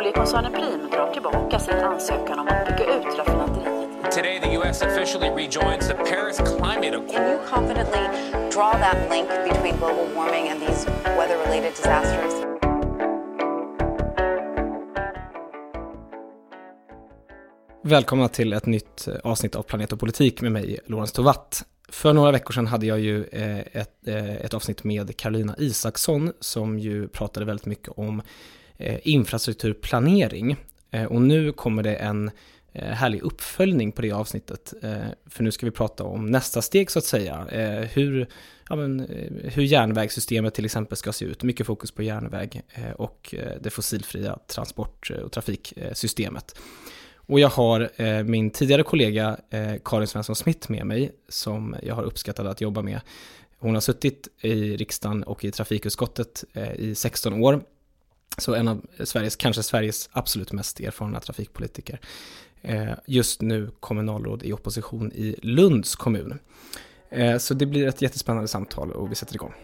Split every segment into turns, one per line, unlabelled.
Oljekoncernen Prim drar tillbaka sin ansökan om att bygga ut raffinaderiet.
Today, the U.S. officially rejoins the Paris Climate Accord.
Can you confidently draw that link between global warming and these weather related disasters?
Välkomna till ett nytt avsnitt av Planet och politik med mig, Lorentz Tovatt. För några veckor sedan hade jag ju eh, ett, eh, ett avsnitt med Carolina Isaksson som ju pratade väldigt mycket om eh, Eh, infrastrukturplanering. Eh, och nu kommer det en eh, härlig uppföljning på det avsnittet. För nu ska vi prata om nästa steg så att säga. Hur, ja men, hur järnvägssystemet till exempel ska se ut. Mycket fokus på järnväg och det fossilfria transport och trafiksystemet. Och jag har min tidigare kollega Karin Svensson Smith med mig, som jag har uppskattat att jobba med. Hon har suttit i riksdagen och i trafikutskottet i 16 år. Så en av Sveriges, kanske Sveriges absolut mest erfarna trafikpolitiker. Eh, just nu kommunalråd i opposition i Lunds kommun. Eh, så det blir ett jättespännande samtal och vi sätter igång.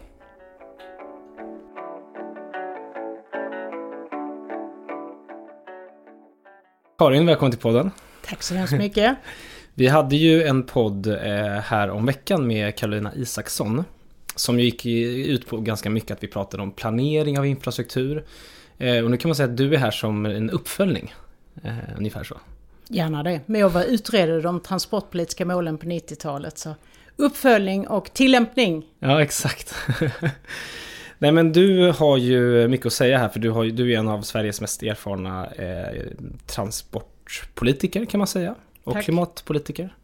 Karin, välkommen till podden.
Tack så hemskt mycket.
Vi hade ju en podd eh, här om veckan med Carolina Isaksson. Som gick ut på ganska mycket att vi pratade om planering av infrastruktur. Eh, och nu kan man säga att du är här som en uppföljning. Eh, ungefär så.
Gärna det. Men jag var utredare de transportpolitiska målen på 90-talet. Så uppföljning och tillämpning.
Ja, exakt. Nej men du har ju mycket att säga här för du, har, du är en av Sveriges mest erfarna eh, transportpolitiker kan man säga. Och Tack. klimatpolitiker.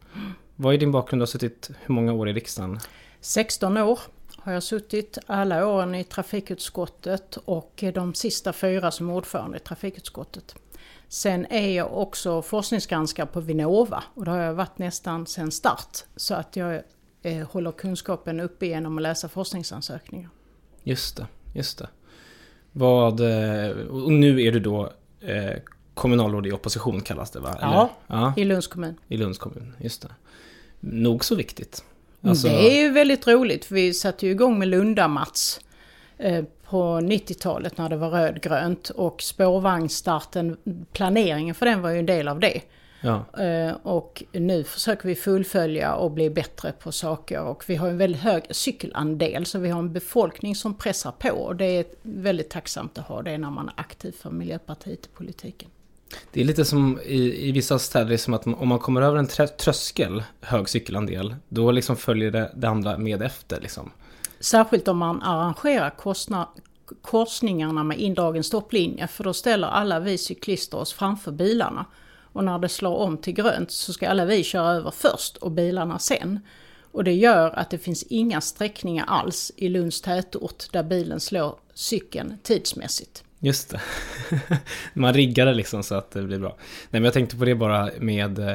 Vad är din bakgrund? Du har suttit hur många år i riksdagen?
16 år har jag suttit. Alla åren i trafikutskottet och de sista fyra som ordförande i trafikutskottet. Sen är jag också forskningsgranskare på Vinnova och det har jag varit nästan sen start. Så att jag eh, håller kunskapen uppe genom att läsa forskningsansökningar.
Just det, just det. Vad, eh, och nu är du då eh, kommunalråd i opposition kallas det va?
Ja, ja, i Lunds kommun.
I Lunds kommun, just det. Nog så viktigt.
Alltså... Det är ju väldigt roligt, för vi satte ju igång med Lunda-Mats eh, på 90-talet när det var rödgrönt och spårvagnsstarten, planeringen för den var ju en del av det. Ja. Eh, och nu försöker vi fullfölja och bli bättre på saker och vi har en väldigt hög cykelandel så vi har en befolkning som pressar på och det är väldigt tacksamt att ha det när man är aktiv för Miljöpartiet i politiken.
Det är lite som i, i vissa städer, det är som att om man kommer över en tröskel, hög cykelandel, då liksom följer det, det andra med efter. Liksom.
Särskilt om man arrangerar korsningarna med indragen stopplinje, för då ställer alla vi cyklister oss framför bilarna. Och när det slår om till grönt så ska alla vi köra över först och bilarna sen. Och det gör att det finns inga sträckningar alls i Lunds tätort där bilen slår cykeln tidsmässigt.
Just det. Man riggar det liksom så att det blir bra. Nej men jag tänkte på det bara med eh,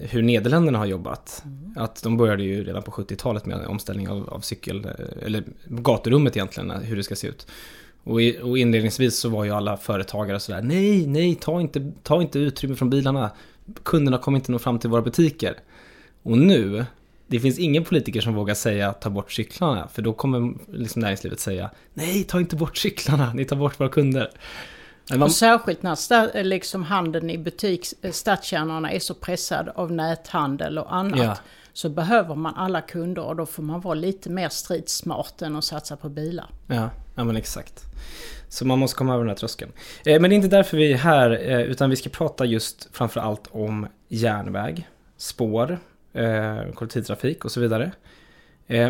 hur Nederländerna har jobbat. Mm. Att de började ju redan på 70-talet med omställning av, av cykel, eh, eller gaturummet egentligen, hur det ska se ut. Och, i, och inledningsvis så var ju alla företagare sådär, nej, nej, ta inte, ta inte utrymme från bilarna. Kunderna kommer inte nå fram till våra butiker. Och nu, det finns ingen politiker som vågar säga ta bort cyklarna, för då kommer liksom näringslivet säga, nej, ta inte bort cyklarna, ni tar bort våra kunder.
Man... Och särskilt när liksom handeln i butik, eh, stadskärnorna är så pressad av näthandel och annat. Ja. Så behöver man alla kunder och då får man vara lite mer stridsmart än att satsa på bilar.
Ja, ja men exakt. Så man måste komma över den här tröskeln. Eh, men det är inte därför vi är här, eh, utan vi ska prata just framför allt om järnväg, spår, eh, kollektivtrafik och så vidare.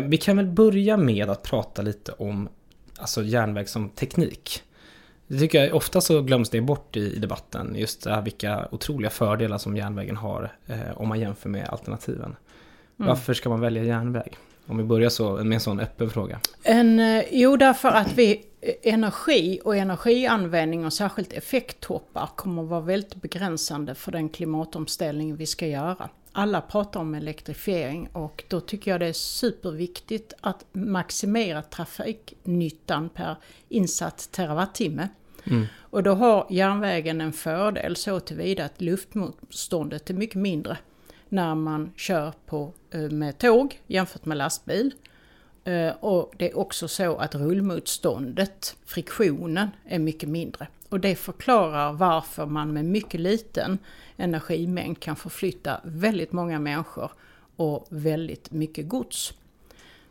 Vi kan väl börja med att prata lite om alltså järnväg som teknik. Det tycker jag ofta så glöms det bort i, debatten, just det här vilka otroliga fördelar som järnvägen har om man jämför med alternativen. Mm. Varför ska man välja järnväg? Om vi börjar så, med en sån öppen fråga.
En, eh, jo, därför att vi, eh, energi och energianvändning och särskilt effekttoppar kommer att vara väldigt begränsande för den klimatomställning vi ska göra. Alla pratar om elektrifiering och då tycker jag det är superviktigt att maximera trafiknyttan per insatt terawattimme. Mm. Och då har järnvägen en fördel så tillvida att luftmotståndet är mycket mindre när man kör på, eh, med tåg jämfört med lastbil. Eh, och det är också så att rullmotståndet, friktionen, är mycket mindre. Och det förklarar varför man med mycket liten energimängd kan förflytta väldigt många människor och väldigt mycket gods.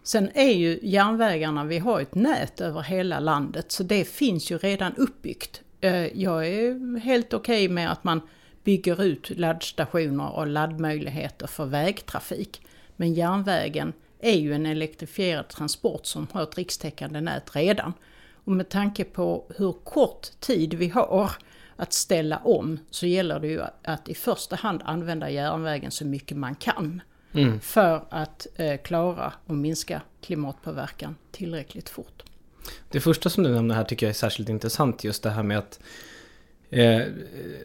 Sen är ju järnvägarna, vi har ett nät över hela landet så det finns ju redan uppbyggt. Eh, jag är helt okej okay med att man bygger ut laddstationer och laddmöjligheter för vägtrafik. Men järnvägen är ju en elektrifierad transport som har ett rikstäckande nät redan. Och med tanke på hur kort tid vi har att ställa om så gäller det ju att i första hand använda järnvägen så mycket man kan. Mm. För att eh, klara och minska klimatpåverkan tillräckligt fort.
Det första som du nämner här tycker jag är särskilt intressant. Just det här med att eh,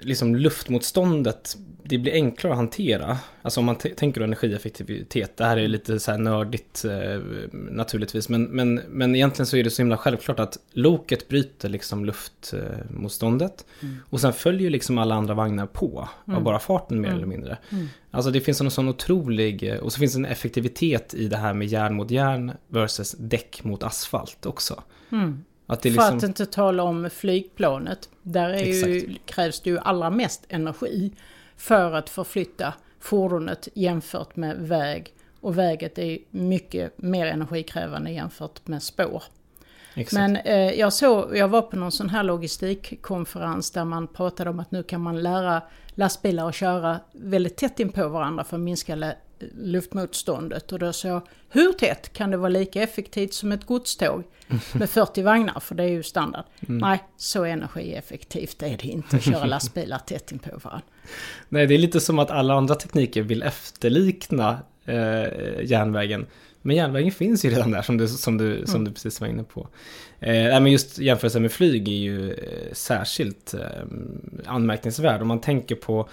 liksom luftmotståndet, det blir enklare att hantera. Alltså om man tänker energieffektivitet, det här är lite så här nördigt eh, naturligtvis, men, men, men egentligen så är det så himla självklart att loket bryter liksom luftmotståndet mm. och sen följer liksom alla andra vagnar på mm. av bara farten mer mm. eller mindre. Mm. Alltså det finns en sån otrolig, och så finns en effektivitet i det här med järn mot järn versus däck mot asfalt också.
Mm. Att liksom... För att inte tala om flygplanet. Där är ju, krävs det ju allra mest energi för att förflytta fordonet jämfört med väg. Och väget är mycket mer energikrävande jämfört med spår. Exakt. Men eh, jag, såg, jag var på någon sån här logistikkonferens där man pratade om att nu kan man lära lastbilar att köra väldigt tätt in på varandra för att minska luftmotståndet. Och då sa jag, hur tätt kan det vara lika effektivt som ett godståg med 40 vagnar? För det är ju standard. Mm. Nej, så energieffektivt är det inte att köra lastbilar tätt in på varandra.
Nej, det är lite som att alla andra tekniker vill efterlikna eh, järnvägen. Men järnvägen finns ju redan där som du, som du, mm. som du precis var inne på. Eh, men just jämförelsen med flyg är ju eh, särskilt eh, anmärkningsvärd. Om man tänker på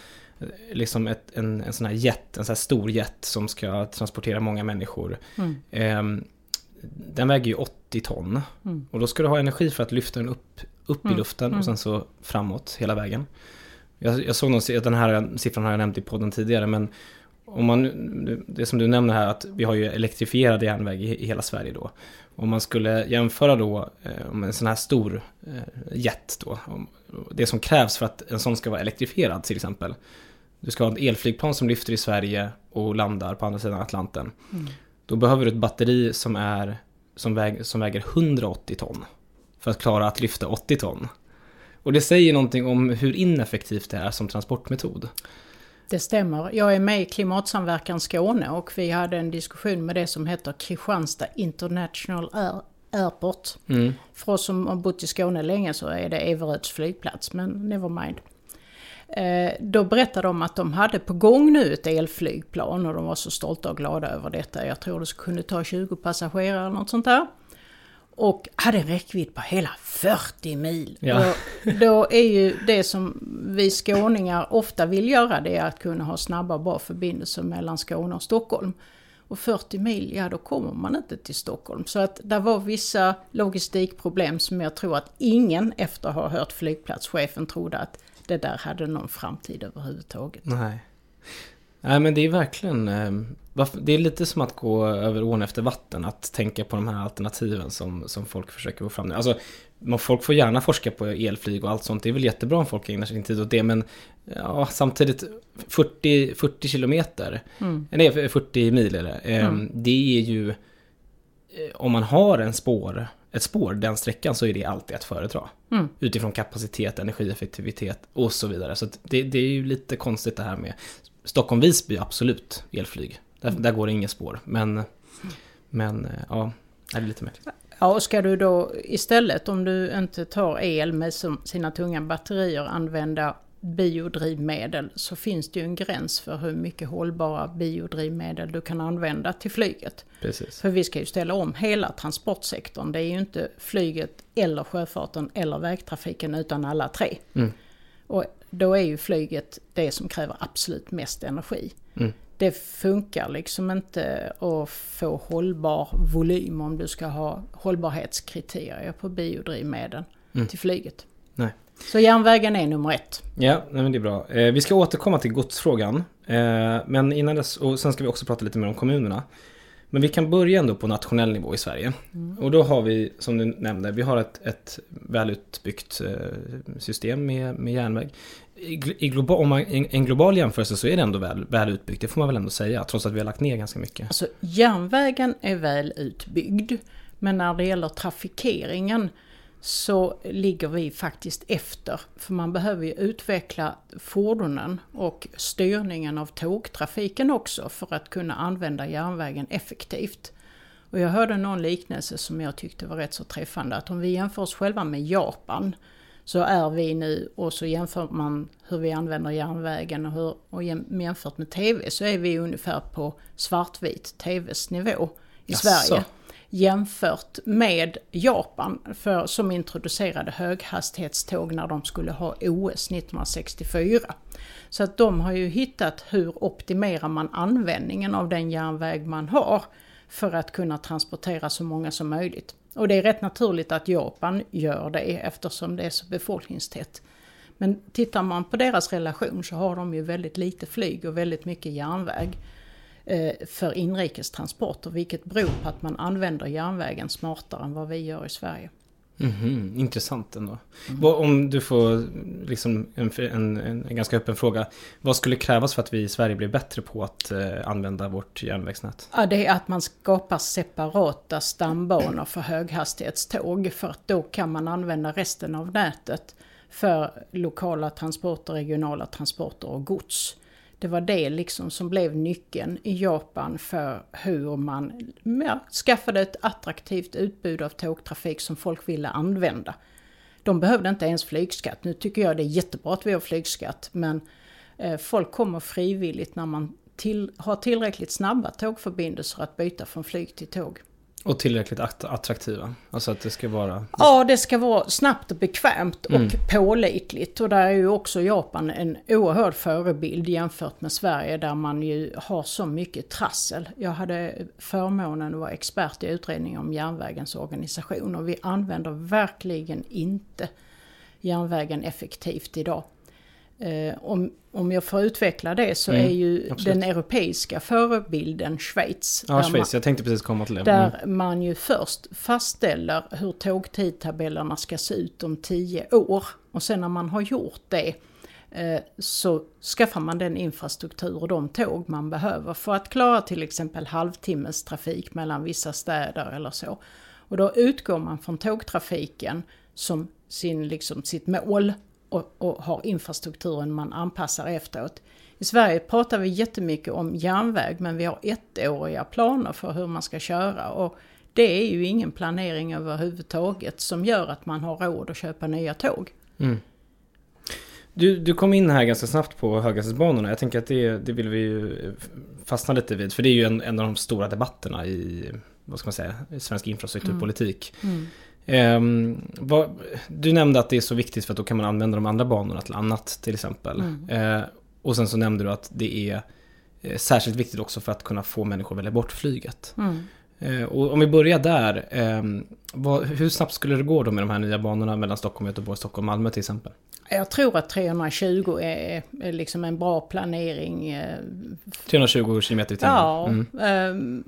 liksom ett, en, en sån här jet, en sån här stor jet som ska transportera många människor. Mm. Eh, den väger ju 80 ton. Mm. Och då ska du ha energi för att lyfta den upp, upp mm. i luften och mm. sen så framåt hela vägen. Jag, jag såg någon, den här siffran har jag nämnt i podden tidigare, men om man, det som du nämner här att vi har ju elektrifierad järnväg i, i hela Sverige då. Om man skulle jämföra då eh, med en sån här stor eh, jet då, det som krävs för att en sån ska vara elektrifierad till exempel. Du ska ha ett elflygplan som lyfter i Sverige och landar på andra sidan Atlanten. Mm. Då behöver du ett batteri som, är, som, väg, som väger 180 ton. För att klara att lyfta 80 ton. Och det säger någonting om hur ineffektivt det är som transportmetod.
Det stämmer. Jag är med i Klimatsamverkan Skåne och vi hade en diskussion med det som heter Kristianstad International Air Airport. Mm. För oss som har bott i Skåne länge så är det Everöds flygplats, men never mind. Eh, då berättade de att de hade på gång nu ett elflygplan och de var så stolta och glada över detta. Jag tror det kunde ta 20 passagerare eller något sånt där. Och hade en räckvidd på hela 40 mil. Ja. Och då är ju det som vi skåningar ofta vill göra det är att kunna ha snabba och bra förbindelser mellan Skåne och Stockholm. Och 40 mil, ja då kommer man inte till Stockholm. Så att det var vissa logistikproblem som jag tror att ingen efter att ha hört flygplatschefen trodde att det där hade någon framtid överhuvudtaget.
Nej. Nej men det är verkligen, eh, det är lite som att gå över ån efter vatten, att tänka på de här alternativen som, som folk försöker få fram nu. Alltså, folk får gärna forska på elflyg och allt sånt, det är väl jättebra om folk ägnar sin tid åt det, men ja, samtidigt 40, 40 kilometer, mm. nej 40 mil är det, eh, mm. det är ju, eh, om man har en spår, ett spår den sträckan så är det alltid att föredra. Mm. Utifrån kapacitet, energieffektivitet och så vidare. Så det, det, är ju lite konstigt det här med Stockholm-Visby, absolut elflyg. Där, där går det inga spår. Men, men eh, ja, det är lite märkligt.
Ja, och ska du då istället om du inte tar el med sina tunga batterier använda biodrivmedel så finns det ju en gräns för hur mycket hållbara biodrivmedel du kan använda till flyget.
Precis.
För vi ska ju ställa om hela transportsektorn. Det är ju inte flyget eller sjöfarten eller vägtrafiken utan alla tre. Mm. Och då är ju flyget det som kräver absolut mest energi. Mm. Det funkar liksom inte att få hållbar volym om du ska ha hållbarhetskriterier på biodrivmedel mm. till flyget.
Nej.
Så järnvägen är nummer ett.
Ja, men det är bra. Eh, vi ska återkomma till godsfrågan. Eh, men innan dess, och sen ska vi också prata lite mer om kommunerna. Men vi kan börja ändå på nationell nivå i Sverige.
Mm.
Och då har vi, som du nämnde, vi har ett, ett välutbyggt eh, system med, med järnväg. I, i global, om man, i en global jämförelse så är det ändå väl, väl utbyggt, det får man väl ändå säga, trots att vi har lagt ner ganska mycket.
Alltså järnvägen är väl utbyggd. Men när det gäller trafikeringen så ligger vi faktiskt efter. För man behöver ju utveckla fordonen och styrningen av tågtrafiken också för att kunna använda järnvägen effektivt. Och jag hörde någon liknelse som jag tyckte var rätt så träffande. Att om vi jämför oss själva med Japan så är vi nu, och så jämför man hur vi använder järnvägen och, hur, och jäm- jämfört med TV så är vi ungefär på svartvit TVs nivå i
Jaså?
Sverige. Jämfört med Japan för, som introducerade höghastighetståg när de skulle ha OS 1964. Så att de har ju hittat hur optimerar man användningen av den järnväg man har för att kunna transportera så många som möjligt. Och det är rätt naturligt att Japan gör det eftersom det är så befolkningstätt. Men tittar man på deras relation så har de ju väldigt lite flyg och väldigt mycket järnväg för inrikestransporter, vilket beror på att man använder järnvägen smartare än vad vi gör i Sverige.
Mhm, intressant ändå. Vad, om du får liksom en, en, en, en ganska öppen fråga. Vad skulle krävas för att vi i Sverige blir bättre på att eh, använda vårt järnvägsnät?
Ja, det är att man skapar separata stambanor för höghastighetståg för att då kan man använda resten av nätet för lokala transporter, regionala transporter och gods. Det var det liksom som blev nyckeln i Japan för hur man ja, skaffade ett attraktivt utbud av tågtrafik som folk ville använda. De behövde inte ens flygskatt. Nu tycker jag det är jättebra att vi har flygskatt men eh, folk kommer frivilligt när man till, har tillräckligt snabba tågförbindelser att byta från flyg till tåg.
Och tillräckligt att- attraktiva. Alltså att det ska vara...
Ja, det ska vara snabbt och bekvämt och
Mm.
pålitligt. Och där är ju också Japan en oerhörd förebild jämfört med Sverige där man ju har så mycket trassel. Jag hade förmånen att vara expert i utredning om järnvägens organisation och vi använder verkligen inte järnvägen effektivt idag. Eh, om, om jag får utveckla det så
Mm,
är ju
absolut.
den europeiska förebilden Schweiz.
Ja, Schweiz. Jag tänkte precis komma till det.
där
Mm.
man ju först fastställer hur tågtidtabellerna ska se ut om 10 år. Och sen när man har gjort det eh, så skaffar man den infrastruktur och de tåg man behöver för att klara till exempel halvtimmes trafik mellan vissa städer eller så. Och då utgår man från tågtrafiken som sin, liksom, sitt mål och, och har infrastrukturen man anpassar efteråt. I Sverige pratar vi jättemycket om järnväg men vi har ettåriga planer för hur man ska köra och det är ju ingen planering överhuvudtaget som gör att man har råd att köpa nya tåg.
Du, du kom in här ganska snabbt på höghastighetsbanorna. Jag tänker att det, det vill vi ju fastna lite vid. För det är ju en, en av de stora debatterna i, vad ska man säga, svensk infrastrukturpolitik. Ehm, vad, du nämnde att det är så viktigt för att då kan man använda de andra banorna till annat till exempel. Eh, och sen så nämnde du att det är eh, särskilt viktigt också för att kunna få människor att välja bort flyget. Eh, och om vi börjar där, ehm, vad, hur snabbt skulle det gå då med de här nya banorna mellan Stockholm, Göteborg, Stockholm, Malmö till exempel?
Jag tror att 320 är, är liksom en bra planering. eh,
320 km i timmen.
Ja,
Mm.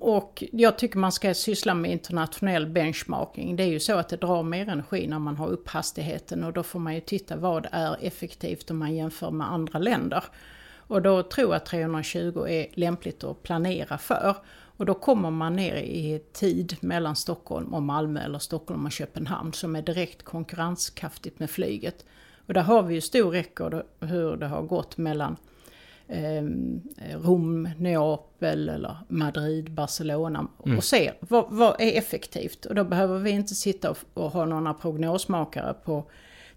och jag tycker man ska syssla med internationell benchmarking. Det är ju så att det drar mer energi när man har upp hastigheten och då får man ju titta vad är effektivt om man jämför med andra länder. Och då tror jag att 320 är lämpligt att planera för. Och då kommer man ner i tid mellan Stockholm och Malmö eller Stockholm och Köpenhamn som är direkt konkurrenskraftigt med flyget. Och där har vi ju stor rekord hur det har gått mellan eh, Rom, Neapel eller Madrid, Barcelona och ser vad, vad är effektivt. Och då behöver vi inte sitta och, och ha några prognosmakare på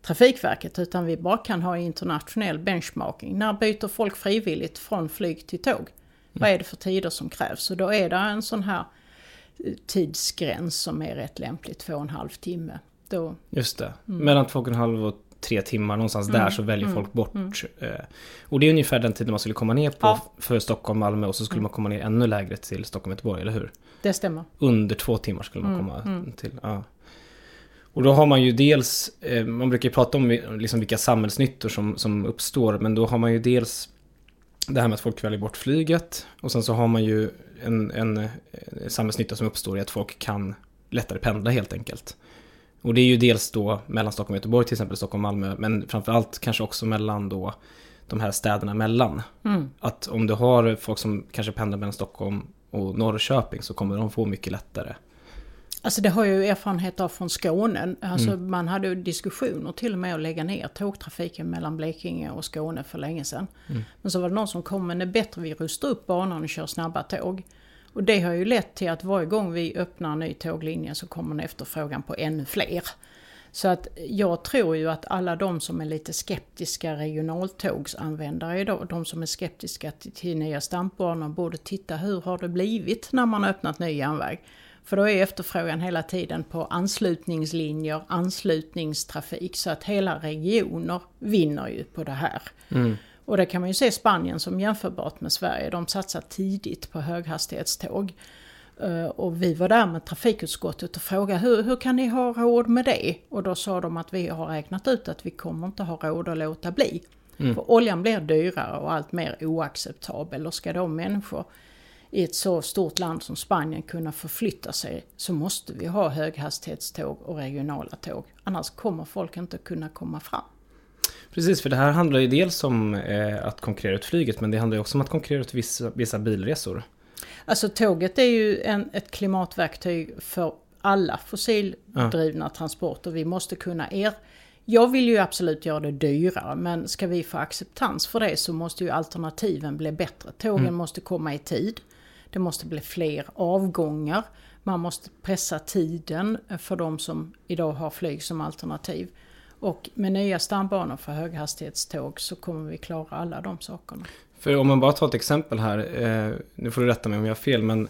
Trafikverket utan vi bara kan ha internationell benchmarking. När byter folk frivilligt från flyg till tåg? Vad är det för tider som krävs? Och då är det en sån här eh, tidsgräns som är rätt lämpligt, två och en halv timme. Då,
Just det.
Mm.
Mellan två och en halv och tre timmar någonstans där så väljer folk bort. Eh, och det är ungefär den tiden man skulle komma ner på
Mm. Ja.
för Stockholm, Malmö och så skulle man komma ner ännu lägre till Stockholm, Göteborg, eller hur?
det stämmer.
Under två timmar skulle man
Mm,
komma till. Ja. Och då har man ju dels, eh, man brukar ju prata om liksom vilka samhällsnyttor som, som uppstår, men då har man ju dels det här med att folk väljer bort flyget. Och sen så har man ju en, en, en samhällsnytta som uppstår i att folk kan lättare pendla helt enkelt. Och det är ju dels då mellan Stockholm och Göteborg, till exempel Stockholm och Malmö, men framförallt kanske också mellan då de här städerna mellan.
Mm.
Att om du har folk som kanske pendlar mellan Stockholm och Norrköping så kommer de få mycket lättare.
Alltså det har jag ju erfarenhet av från Skåne. Alltså
Mm.
man hade diskussioner till och med att lägga ner tågtrafiken mellan Blekinge och Skåne för länge sedan.
Mm.
Men så var det någon som kom, men det är bättre vi rustar upp banan och kör snabba tåg. Och det har ju lett till att varje gång vi öppnar en ny tåglinje så kommer en efterfrågan på ännu fler. Så att jag tror ju att alla de som är lite skeptiska regionaltågsanvändare idag, de som är skeptiska till, till nya stambanor, borde titta hur har det blivit när man öppnat ny järnväg. För då är efterfrågan hela tiden på anslutningslinjer, anslutningstrafik, så att hela regioner vinner ju på det här. Och det kan man ju se Spanien som jämförbart med Sverige. De satsar tidigt på höghastighetståg. Eh, Och vi var där med trafikutskottet och frågade hur, hur kan ni ha råd med det? Och då sa de att vi har räknat ut att vi kommer inte ha råd att låta bli. För oljan blir dyrare och allt mer oacceptabel. Och ska då människor i ett så stort land som Spanien kunna förflytta sig så måste vi ha höghastighetståg och regionala tåg. Annars kommer folk inte kunna komma fram.
Precis, för det här handlar ju dels om eh, att konkurrera ut flyget, men det handlar ju också om att konkurrera ut vissa, vissa bilresor.
Alltså tåget är ju en, ett klimatverktyg för alla fossildrivna transporter. Vi måste kunna er... Jag vill ju absolut göra det dyrare men ska vi få acceptans för det så måste ju alternativen bli bättre. Tågen måste komma i tid. Det måste bli fler avgångar. Man måste pressa tiden för de som idag har flyg som alternativ. Och med nya stambanor för höghastighetståg så kommer vi klara alla de sakerna.
För om man bara tar ett exempel här, eh, nu får du rätta mig om jag har fel, men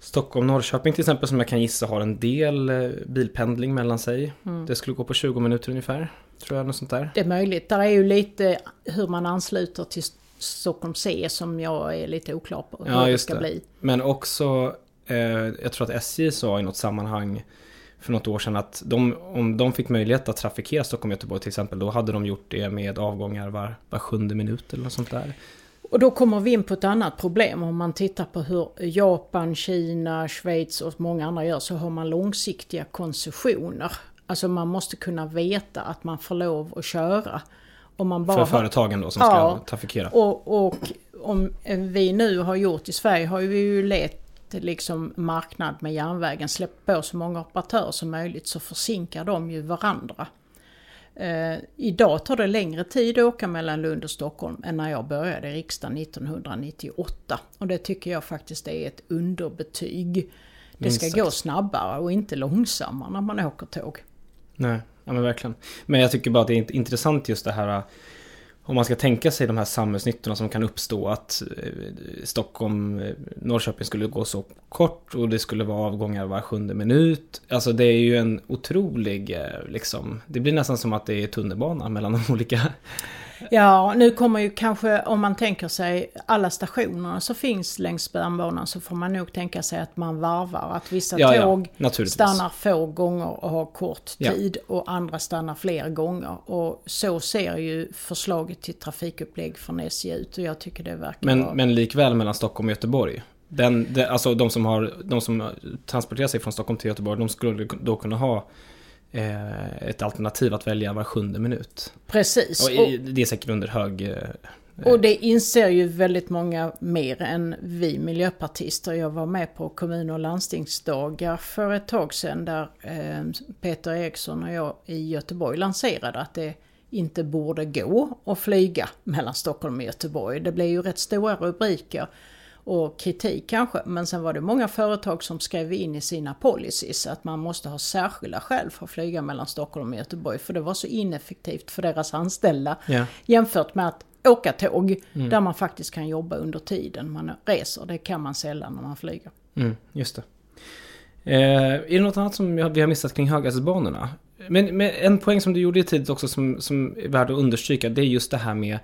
Stockholm-Norrköping till exempel som jag kan gissa har en del eh, bilpendling mellan sig. Det skulle gå på 20 minuter ungefär, tror jag, något sånt där.
Det är möjligt. Där är ju lite hur man ansluter till Stockholm C som jag är lite oklar på hur
Ja,
det ska
det.
bli.
Men också, eh, jag tror att SJ sa i något sammanhang för något år sedan att de, om de fick möjlighet att trafikera Stockholm och Göteborg till exempel, då hade de gjort det med avgångar var, var sjunde minut eller något sånt där.
Och då kommer vi in på ett annat problem. Om man tittar på hur Japan, Kina, Schweiz och många andra gör så har man långsiktiga koncessioner. Alltså man måste kunna veta att man får lov att köra. Om man bara
För företagen då som ska
Ja.
trafikera.
Och, och om vi nu har gjort i Sverige har vi ju lett liksom marknad med järnvägen, släppt på så många operatörer som möjligt så försinkar de ju varandra. Eh, idag tar det längre tid att åka mellan Lund och Stockholm än när jag började i riksdagen 1998. Och det tycker jag faktiskt är ett underbetyg. Det ska gå snabbare och inte långsammare när man åker tåg.
Nej, ja men verkligen. Men jag tycker bara att det är intressant just det här äh, om man ska tänka sig de här samhällsnyttorna som kan uppstå att äh, Stockholm-Norrköping äh, skulle gå så kort och det skulle vara avgångar var sjunde minut. Alltså det är ju en otrolig, liksom, det blir nästan som att det är tunnelbana mellan de olika.
Ja, nu kommer ju kanske, om man tänker sig alla stationerna som finns längs stambanan så får man nog tänka sig att man varvar. Att vissa
Ja, ja,
tåg
naturligtvis.
stannar få gånger och har kort
Ja.
tid och andra stannar fler gånger. Och så ser ju förslaget till trafikupplägg från SJ ut och jag tycker det verkar
Men,
vara...
men likväl mellan Stockholm och Göteborg. Den, det, alltså de som, har, de som transporterar sig från Stockholm till Göteborg, de skulle då kunna ha ett alternativ att välja var sjunde minut.
Precis.
Och det är säkert under hög... Eh,
Och det inser ju väldigt många mer än vi miljöpartister. Jag var med på kommun och landstingsdagar för ett tag sedan där eh, Peter Eriksson och jag i Göteborg lanserade att det inte borde gå att flyga mellan Stockholm och Göteborg. Det blev ju rätt stora rubriker och kritik kanske, men sen var det många företag som skrev in i sina policies att man måste ha särskilda skäl för att flyga mellan Stockholm och Göteborg för det var så ineffektivt för deras anställda
Ja.
jämfört med att åka tåg där man faktiskt kan jobba under tiden man reser. Det kan man sällan när man flyger.
Mm, just det. Eh, är det något annat som vi har missat kring höghastighetsbanorna? Men, men en poäng som du gjorde tidigt också som, som är värd att understryka, det är just det här med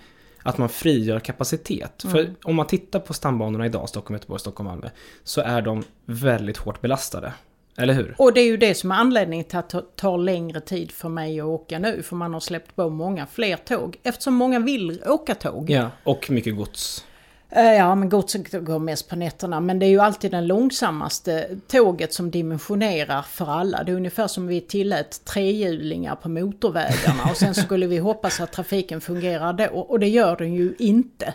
att man frigör kapacitet. För om man tittar på stambanorna idag, Stockholm, Göteborg, Stockholm, Malmö, så är de väldigt hårt belastade. Eller hur?
Och det är ju det som är anledningen till att det tar längre tid för mig att åka nu. För man har släppt på många fler tåg. Eftersom många vill åka tåg.
Ja, och mycket gods.
Eh, Ja, men godset går mest på nätterna. Men det är ju alltid den långsammaste tåget som dimensionerar för alla. Det är ungefär som vi tillät trehjulingar på motorvägarna och sen skulle vi hoppas att trafiken fungerar då. Och det gör den ju inte.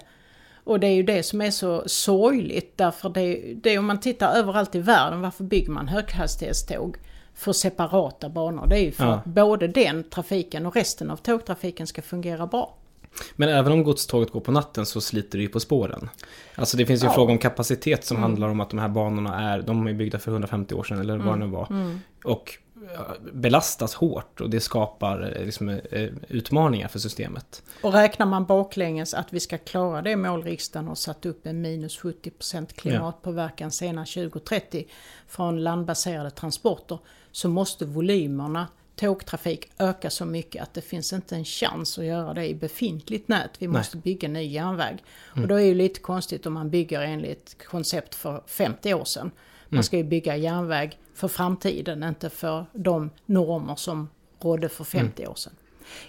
Och det är ju det som är så sorgligt därför det, det är om man tittar överallt i världen, varför bygger man höghastighetståg? För separata banor. Det är ju för
Ja.
att både den trafiken och resten av tågtrafiken ska fungera bra.
Men även om godståget går på natten så sliter det ju på spåren. Alltså det finns ju en
Ja.
fråga om kapacitet som
Mm.
handlar om att de här banorna är, de är byggda för 150 år sedan eller vad det nu var.
Mm.
Och ja, belastas hårt och det skapar eh, liksom, eh, utmaningar för systemet.
Och räknar man baklänges att vi ska klara det mål riksdagen har satt upp en minus 70% klimatpåverkan senast 2030 från landbaserade transporter så måste volymerna tågtrafik öka så mycket att det finns inte en chans att göra det i befintligt nät. Vi
Nej.
måste bygga ny järnväg. Och då är det ju lite konstigt om man bygger enligt koncept för 50 år sedan. Man ska ju bygga järnväg för framtiden, inte för de normer som rådde för 50 år sedan.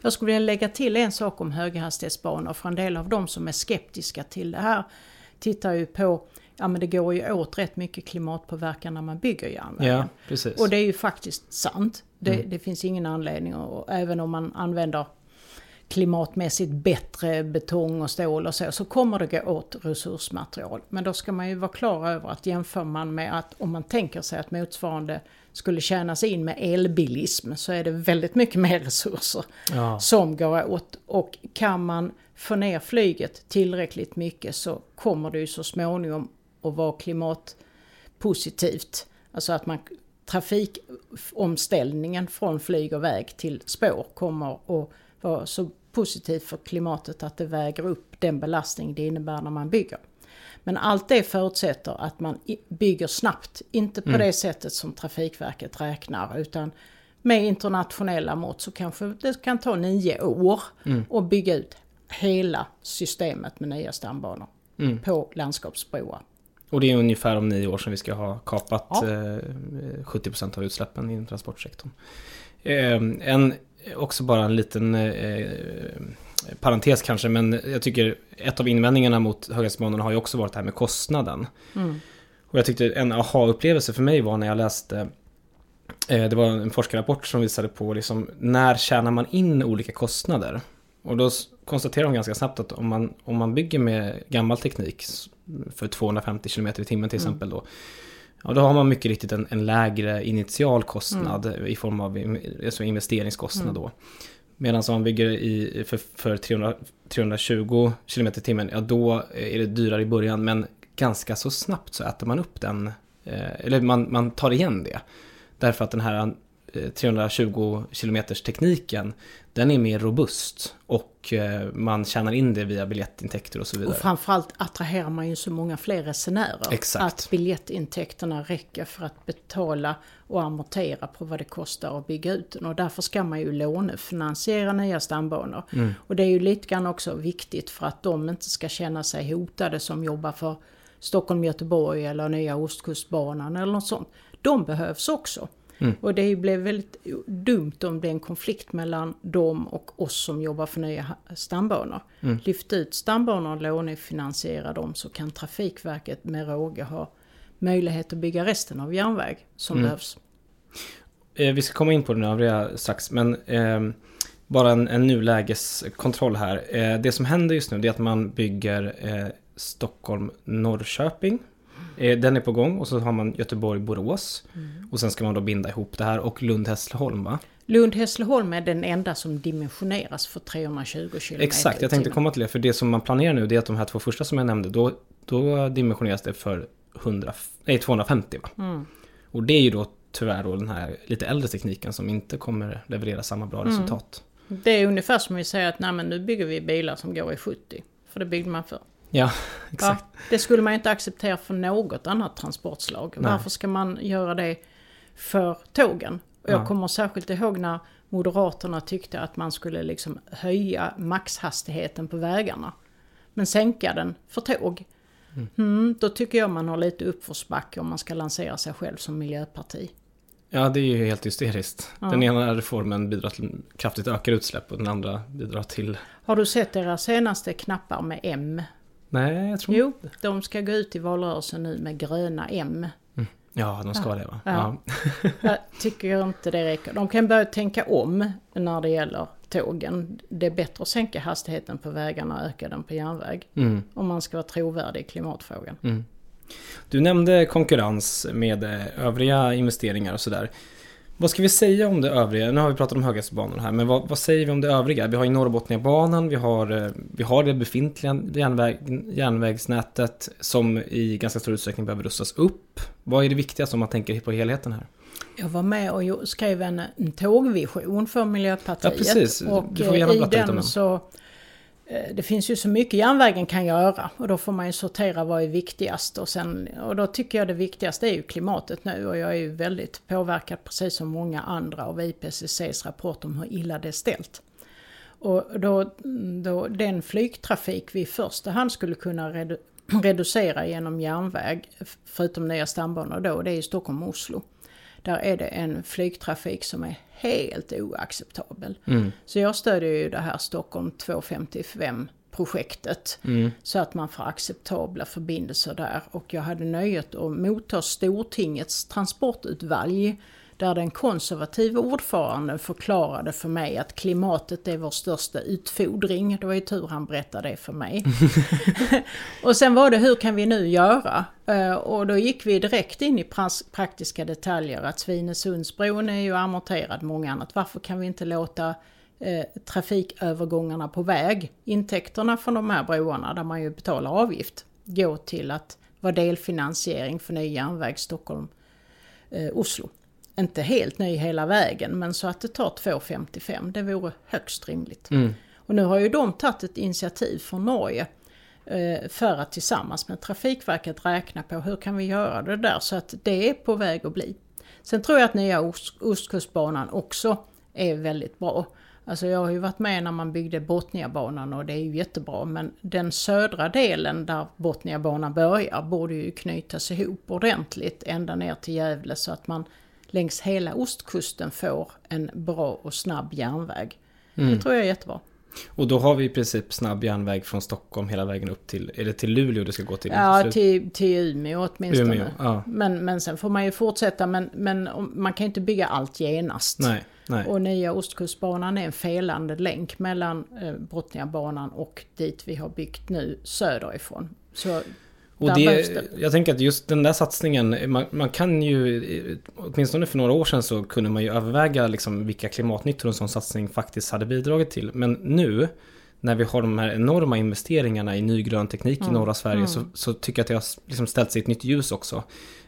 Jag skulle vilja lägga till en sak om höghastighetsbanor för en del av de som är skeptiska till det här tittar ju på, ja men det går ju åt rätt mycket klimatpåverkan när man bygger järnvägen.
Ja, precis.
Och det är ju faktiskt sant. Det, det finns ingen anledning, och även om man använder klimatmässigt bättre betong och stål och så, så kommer det gå åt resursmaterial. Men då ska man ju vara klar över att jämför man med att om man tänker sig att motsvarande skulle tjänas in med elbilism så är det väldigt mycket mer resurser
Ja.
som går åt. Och kan man få ner flyget tillräckligt mycket så kommer det ju så småningom att vara klimatpositivt. Alltså att man trafikomställningen från flyg och väg till spår kommer att vara så positivt för klimatet att det väger upp den belastning det innebär när man bygger. Men allt det förutsätter att man bygger snabbt, inte på det sättet som Trafikverket räknar utan med internationella mått så kanske det kan ta nio år att bygga ut hela systemet med nya stambanor på landskapsbroar.
Och det är ungefär om nio år som vi ska ha kapat
Ja.
eh, 70% av utsläppen inom transportsektorn. Eh, en, också bara en liten eh, parentes kanske, men jag tycker ett av invändningarna mot höghastighetsbanorna har ju också varit det här med kostnaden. Och jag tyckte en aha-upplevelse för mig var när jag läste eh, det var en forskarrapport som visade på liksom, när tjänar man in olika kostnader? Och då konstaterar de ganska snabbt att om man, om man bygger med gammal teknik för 250 km i timmen till exempel då. Ja, då har man mycket riktigt en, en lägre initial kostnad i form av alltså investeringskostnad då. Medan om man bygger i, för, för 300, 320 km i timmen, ja då är det dyrare i början men ganska så snabbt så äter man upp den, eh, eller man, man tar igen det. Därför att den här 320 km tekniken, den är mer robust och eh, man tjänar in det via biljettintäkter och så vidare.
Och framförallt attraherar man ju så många fler resenärer.
Exakt.
Att biljettintäkterna räcker för att betala och amortera på vad det kostar att bygga ut den. Och därför ska man ju lånefinansiera nya stambanor.
Mm.
Och det är ju lite grann också viktigt för att de inte ska känna sig hotade som jobbar för Stockholm-Göteborg eller nya Ostkustbanan eller något sånt. De behövs också.
Mm.
Och det blev väldigt dumt om det är en konflikt mellan dem och oss som jobbar för nya stambanor.
Mm.
Lyft ut stambanor och lånefinansiera dem så kan Trafikverket med råge ha möjlighet att bygga resten av järnväg som
Mm.
behövs.
Eh, vi ska komma in på den övriga strax, men ehm, bara en, en nulägeskontroll här. Eh, det som händer just nu är att man bygger eh, Stockholm-Norrköping. Eh, den är på gång och så har man Göteborg-Borås. Och sen ska man då binda ihop det här och Lund-Hässleholm va?
Lund-Hässleholm är den enda som dimensioneras för 320 km
Exakt, jag tänkte komma till det. För det som man planerar nu det är att de här två första som jag nämnde, då, då dimensioneras det för 100, nej, 250 va?
Mm.
Och det är ju då tyvärr då den här lite äldre tekniken som inte kommer leverera samma bra
Mm.
resultat.
Det är ungefär som vi säger att Nej, men nu bygger vi bilar som går i 70. För det byggde man för.
Ja, exakt.
Ja, det skulle man inte acceptera för något annat transportslag.
Nej.
Varför ska man göra det för tågen? Och jag
Ja.
kommer särskilt ihåg när Moderaterna tyckte att man skulle liksom höja maxhastigheten på vägarna. Men sänka den för tåg. Mm, då tycker jag man har lite uppförsbacke om man ska lansera sig själv som miljöparti.
Ja, det är ju helt hysteriskt.
Ja.
Den ena reformen bidrar till kraftigt ökade utsläpp och den andra bidrar till...
Har du sett deras senaste knappar med M?
Nej, jag tror
Jo, de ska gå ut i valrörelsen nu med gröna M.
Ja, de ska det va?
Ja. Jag tycker inte det räcker. De kan börja tänka om när det gäller tågen. Det är bättre att sänka hastigheten på vägarna och öka den på järnväg.
Mm.
Om man ska vara trovärdig i klimatfrågan.
Du nämnde konkurrens med eh, övriga investeringar och sådär. Vad ska vi säga om det övriga? Nu har vi pratat om höghastighetsbanorna här, men vad, vad säger vi om det övriga? Vi har ju Norrbotniabanan, vi har, eh, vi har det befintliga järnväg, järnvägsnätet som i ganska stor utsträckning behöver rustas upp. Vad är det viktigaste om man tänker på helheten här?
Jag var med och skrev en, en tågvision för Miljöpartiet.
Ja, precis.
Och
Du får gärna
eh, i
berätta lite om
den
den.
så... Eh, det finns ju så mycket järnvägen kan göra och då får man ju sortera vad är viktigast och sen... Och då tycker jag det viktigaste är ju klimatet nu och jag är ju väldigt påverkad precis som många andra av IPCCs rapport om hur illa det är ställt. Och då, då den flygtrafik vi i första hand skulle kunna redu reducera genom järnväg, förutom nya stambanor då, det är ju Stockholm-Oslo. Där är det en flygtrafik som är helt oacceptabel. Så jag stödjer ju det här Stockholm 255 projektet. Så att man får acceptabla förbindelser där. Och jag hade nöjet att motta Stortingets transportutvalg. Där den konservativa ordföranden förklarade för mig att klimatet är vår största utfodring. Det var ju tur han berättade det för mig. och sen var det hur kan vi nu göra? Eh, Och då gick vi direkt in i praktiska detaljer. Att Svinesundsbron är ju amorterad, många annat. Varför kan vi inte låta eh, trafikövergångarna på väg, intäkterna från de här broarna där man ju betalar avgift, gå till att vara delfinansiering för ny järnväg Stockholm-Oslo. Inte helt ny hela vägen, men så att det tar 2,55. Det vore högst rimligt. Och nu har ju de tagit ett initiativ från Norge eh, för att tillsammans med Trafikverket räkna på hur kan vi göra det där så att det är på väg att bli. Sen tror jag att nya Ost- Ostkustbanan också är väldigt bra. Alltså jag har ju varit med när man byggde Botniabanan och det är ju jättebra men den södra delen där Botniabanan börjar borde ju knytas ihop ordentligt ända ner till Gävle så att man längs hela ostkusten får en bra och snabb järnväg. Det tror jag är jättebra.
Och då har vi i princip snabb järnväg från Stockholm hela vägen upp till, är det till Luleå det ska gå till?
Ja, till, till Umeå åtminstone.
Umeå, ja.
men, men sen får man ju fortsätta, men, men man kan ju inte bygga allt genast.
Nej, nej.
Och nya Ostkustbanan är en felande länk mellan eh, Botniabanan och dit vi har byggt nu söderifrån. Så
Och det, jag tänker att just den där satsningen, man, man kan ju, åtminstone för några år sedan så kunde man ju överväga liksom vilka klimatnyttor en sån satsning faktiskt hade bidragit till. Men nu, när vi har de här enorma investeringarna i ny grön teknik
Mm.
i norra Sverige så, så tycker jag att det har liksom ställt sig i ett nytt ljus också.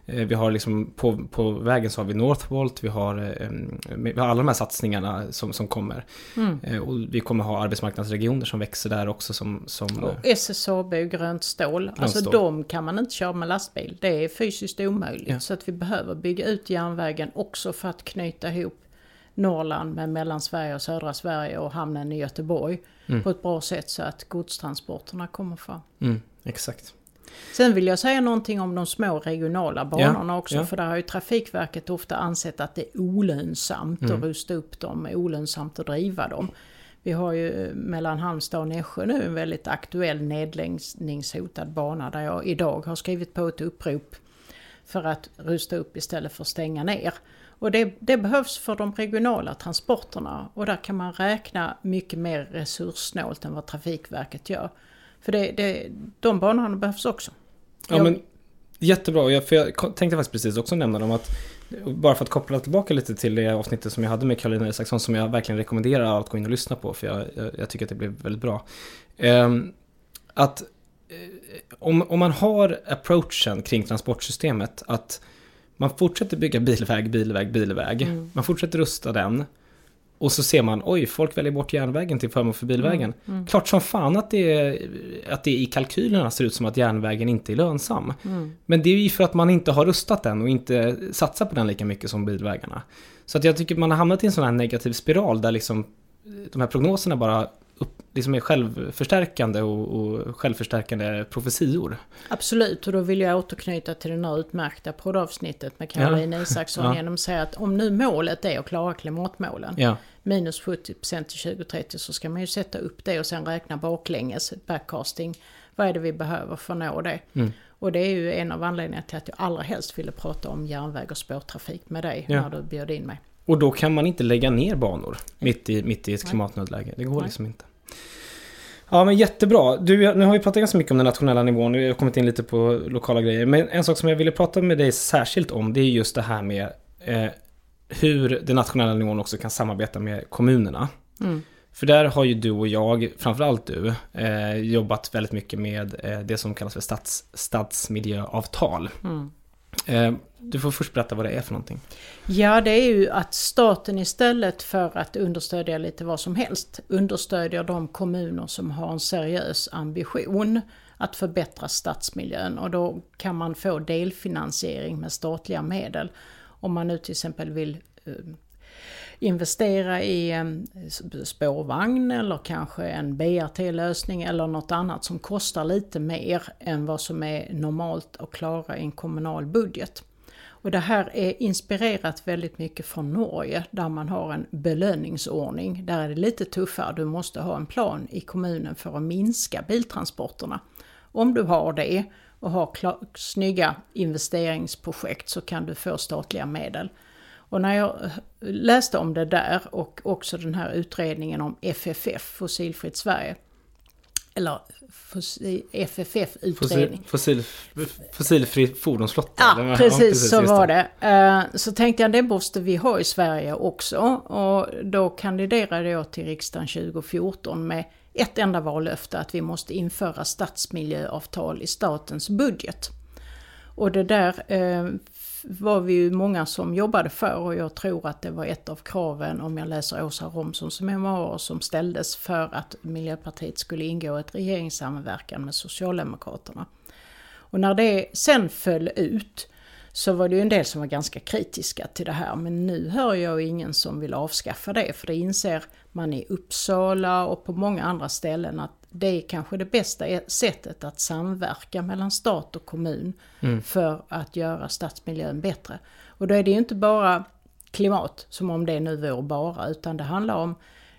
Eh, Vi har liksom på, på vägen så har vi Northvolt, vi har, eh, vi har alla de här satsningarna som, som kommer.
Mm.
Eh, Och vi kommer ha arbetsmarknadsregioner som växer där också som... som
Och SSAB och grönt stål, alltså
stål.
de kan man inte köra med lastbil. Det är fysiskt omöjligt.
Ja.
Så att vi behöver bygga ut järnvägen också för att knyta ihop Norrland med Mellansverige och södra Sverige och hamnen i Göteborg på ett bra sätt så att godstransporterna kommer fram.
mm, exakt.
Sen vill jag säga någonting om de små regionala banorna också.
ja.
För där har ju Trafikverket ofta ansett att det är olönsamt
Mm.
att rusta upp dem, olönsamt att driva dem. Vi har ju eh, mellan Halmstad och Nässjö nu en väldigt aktuell nedläggningshotad bana där jag idag har skrivit på ett upprop för att rusta upp istället för att stänga ner. Och det, det behövs för de regionala transporterna och där kan man räkna mycket mer resurssnålt än vad Trafikverket gör. För det, det, de banorna behövs också.
Ja,
Jag-
men jättebra. Jag, för jag tänkte faktiskt precis också nämna dem att bara för att koppla tillbaka lite till det avsnittet som jag hade med Karolina Isaksson som jag verkligen rekommenderar att gå in och lyssna på för jag, jag, jag tycker att det blev väldigt bra. Ehm, att eh, om, om man har approachen kring transportsystemet att man fortsätter bygga bilväg, bilväg, bilväg. Man fortsätter rusta den. Och så ser man, oj, folk väljer bort järnvägen till förmån för bilvägen. Klart som fan att det, är, att det i kalkylerna ser ut som att järnvägen inte är lönsam. Men det är ju för att man inte har rustat den och inte satsat på den lika mycket som bilvägarna. Så att jag tycker man har hamnat i en sån här negativ spiral där liksom de här prognoserna bara upp, liksom är självförstärkande och, och självförstärkande profetior.
Absolut, och då vill jag återknyta till det här utmärkta poddavsnittet med Caroline
Ja.
Isaksson
Ja.
genom att säga att om nu målet är att klara klimatmålen,
Ja,
minus 70% till 2030, så ska man ju sätta upp det och sen räkna baklänges, backcasting. Vad är det vi behöver för att nå det?
Mm.
Och det är ju en av anledningarna till att jag allra helst ville prata om järnväg och spårtrafik med dig
Ja.
när du bjöd in mig.
Och då kan man inte lägga ner banor mitt i, mitt i ett klimatnödläge. Det går
Nej.
liksom inte. Ja men jättebra. Du, nu har vi pratat ganska mycket om den nationella nivån. Nu har kommit in lite på lokala grejer. Men en sak som jag ville prata med dig särskilt om det är just det här med eh, hur den nationella nivån också kan samarbeta med kommunerna.
Mm.
För där har ju du och jag, framförallt du, eh, jobbat väldigt mycket med eh, det som kallas för stads, stadsmiljöavtal.
Mm.
Eh, du får först berätta vad det är för någonting.
Ja, det är ju att staten istället för att understödja lite vad som helst understödjer de kommuner som har en seriös ambition att förbättra stadsmiljön och då kan man få delfinansiering med statliga medel. Om man nu till exempel vill eh, investera i en spårvagn eller kanske en BRT-lösning eller något annat som kostar lite mer än vad som är normalt att klara i en kommunal budget. Och det här är inspirerat väldigt mycket från Norge där man har en belöningsordning. Där är det lite tuffare, du måste ha en plan i kommunen för att minska biltransporterna. Om du har det och har snygga investeringsprojekt så kan du få statliga medel. Och när jag eh, läste om det där och också den här utredningen om FFF, Fossilfritt Sverige, eller FFF-utredning.
Fossil, fossil, fossilfri fordonsflotta?
Ja,
eller?
precis, så var det. Eh, Så tänkte jag det måste vi ha i Sverige också. Och då kandiderade jag till riksdagen 2014 med ett enda vallöfte att vi måste införa stadsmiljöavtal i statens budget. Och det där eh, var vi ju många som jobbade för och jag tror att det var ett av kraven, om jag läser Åsa Romsons memoarer, som ställdes för att Miljöpartiet skulle ingå i ett regeringssamverkan med Socialdemokraterna. Och när det sen föll ut så var det ju en del som var ganska kritiska till det här. Men nu hör jag ingen som vill avskaffa det. För det inser man i Uppsala och på många andra ställen att det är kanske det bästa sättet att samverka mellan stat och kommun för att göra stadsmiljön bättre. Och då är det ju inte bara klimat, som om det nu vore bara, utan det handlar om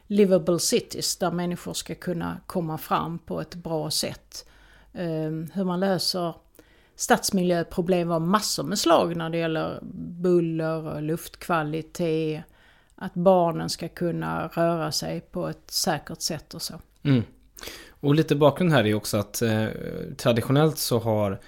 livable cities där människor ska kunna komma fram på ett bra sätt. Um, hur man löser stadsmiljöproblem av massor med slag när det gäller buller och luftkvalitet. Att barnen ska kunna röra sig på ett säkert sätt och så.
Mm. Och lite bakgrund här är också att eh, traditionellt så har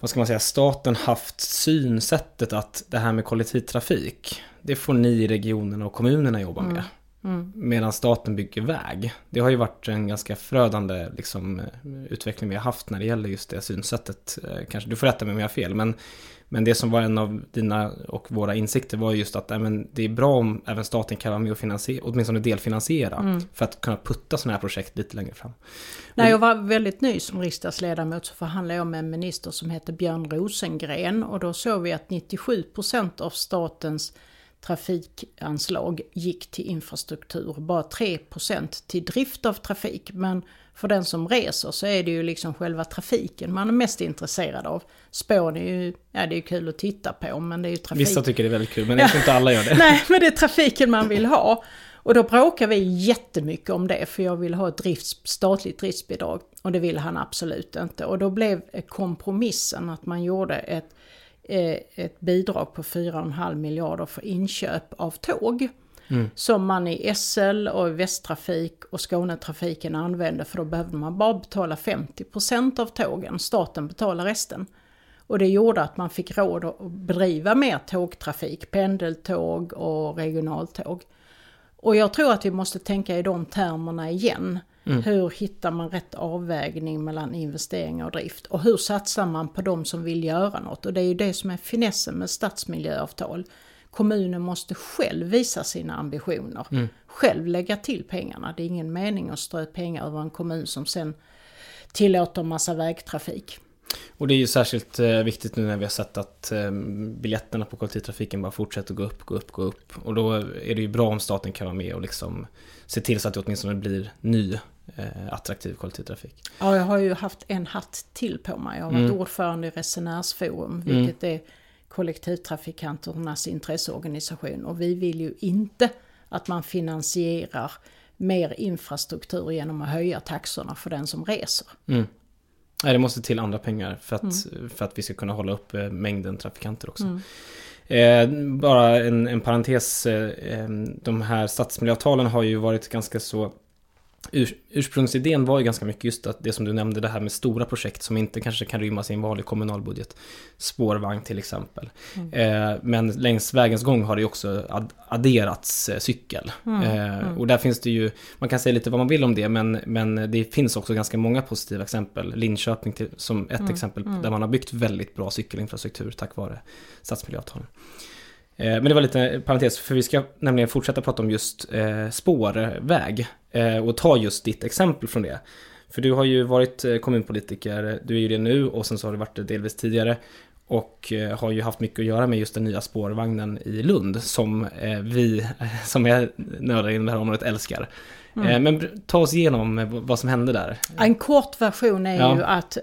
vad ska man säga, staten haft synsättet att det här med kollektivtrafik, det får ni i regionerna och kommunerna jobba med.
Mm.
Medan staten bygger väg. Det har ju varit en ganska förödande liksom, utveckling vi har haft när det gäller just det synsättet. Eh, Kanske, du får rätta mig om jag har fel, men, men det som var en av dina och våra insikter var just att äh, men, det är bra om även staten kan vara med och finansiera, åtminstone delfinansiera,
Mm.
för att kunna putta sådana här projekt lite längre fram.
När jag var väldigt ny som riksdagsledamot så förhandlade jag med en minister som hette Björn Rosengren och då såg vi att 97% av statens trafikanslag gick till infrastruktur, bara 3% till drift av trafik. Men för den som reser så är det ju liksom själva trafiken man är mest intresserad av. Spåren är ju, ja det är ju kul att titta på men det är ju trafik.
Vissa tycker det är väldigt kul, men jag tror inte alla gör det.
Nej, men det är trafiken man vill ha. Och då bråkar vi jättemycket om det, för jag vill ha ett drifts, statligt driftsbidrag. Och det ville han absolut inte. Och då blev kompromissen att man gjorde ett, eh, ett bidrag på 4,5 miljarder för inköp av tåg. Som man i SL och i Västtrafik och Skånetrafiken använde, för då behövde man bara betala 50% av tågen. Staten betalar resten. Och det gjorde att man fick råd att bedriva mer tågtrafik, pendeltåg och regionaltåg. Och jag tror att vi måste tänka i de termerna igen. Hur hittar man rätt avvägning mellan investeringar och drift? Och hur satsar man på de som vill göra något? Och det är ju det som är finessen med stadsmiljöavtal. Kommunen måste själv visa sina ambitioner. Själv lägga till pengarna. Det är ingen mening att strö pengar över en kommun som sen tillåter massa vägtrafik.
Och det är ju särskilt eh, viktigt nu när vi har sett att eh, biljetterna på kollektivtrafiken bara fortsätter gå upp, gå upp, gå upp. Och då är det ju bra om staten kan vara med och liksom se till så att det åtminstone blir ny eh, attraktiv kollektivtrafik.
Ja, jag har ju haft en hatt till på mig. Jag har varit
Mm.
ordförande i Resenärsforum, vilket är kollektivtrafikanternas intresseorganisation. Och vi vill ju inte att man finansierar mer infrastruktur genom att höja taxorna för den som reser.
Mm. Nej, det måste till andra pengar för att, för att vi ska kunna hålla upp eh, mängden trafikanter också. Eh, bara en, en parentes, eh, eh, de här stadsmiljöavtalen har ju varit ganska så Ur, ursprungsidén var ju ganska mycket just att det som du nämnde, det här med stora projekt som inte kanske kan rymmas i en vanlig kommunal budget. Spårvagn till exempel. Eh, men längs vägens gång har det ju också ad, adderats eh, cykel. Eh, och där finns det ju, man kan säga lite vad man vill om det, men, men det finns också ganska många positiva exempel. Linköping till, som ett exempel där man har byggt väldigt bra cykelinfrastruktur tack vare stadsmiljöavtalen. Eh, Men det var lite parentes, för vi ska nämligen fortsätta prata om just eh, spårväg eh, och ta just ditt exempel från det. För du har ju varit kommunpolitiker, du är ju det nu och sen så har du varit det delvis tidigare. Och har ju haft mycket att göra med just den nya spårvagnen i Lund som vi som är nördar inom det här området älskar. Eh, Men ta oss igenom vad som hände där.
En kort version är
Ja.
ju att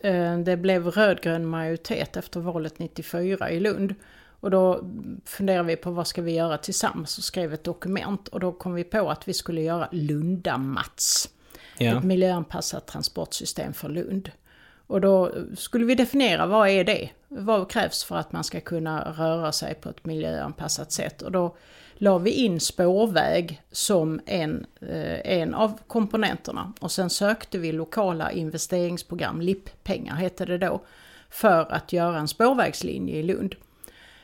det blev rödgrön majoritet efter valet 94 i Lund. Och då funderade vi på vad ska vi göra tillsammans och skrev ett dokument. Och då kom vi på att vi skulle göra Lunda-Mats.
Ja.
Ett miljöanpassat transportsystem för Lund. Och då skulle vi definiera vad är det? Vad krävs för att man ska kunna röra sig på ett miljöanpassat sätt? Och då la vi in spårväg som en, eh, en av komponenterna. Och sen sökte vi lokala investeringsprogram, LIP-pengar hette det då, för att göra en spårvägslinje i Lund.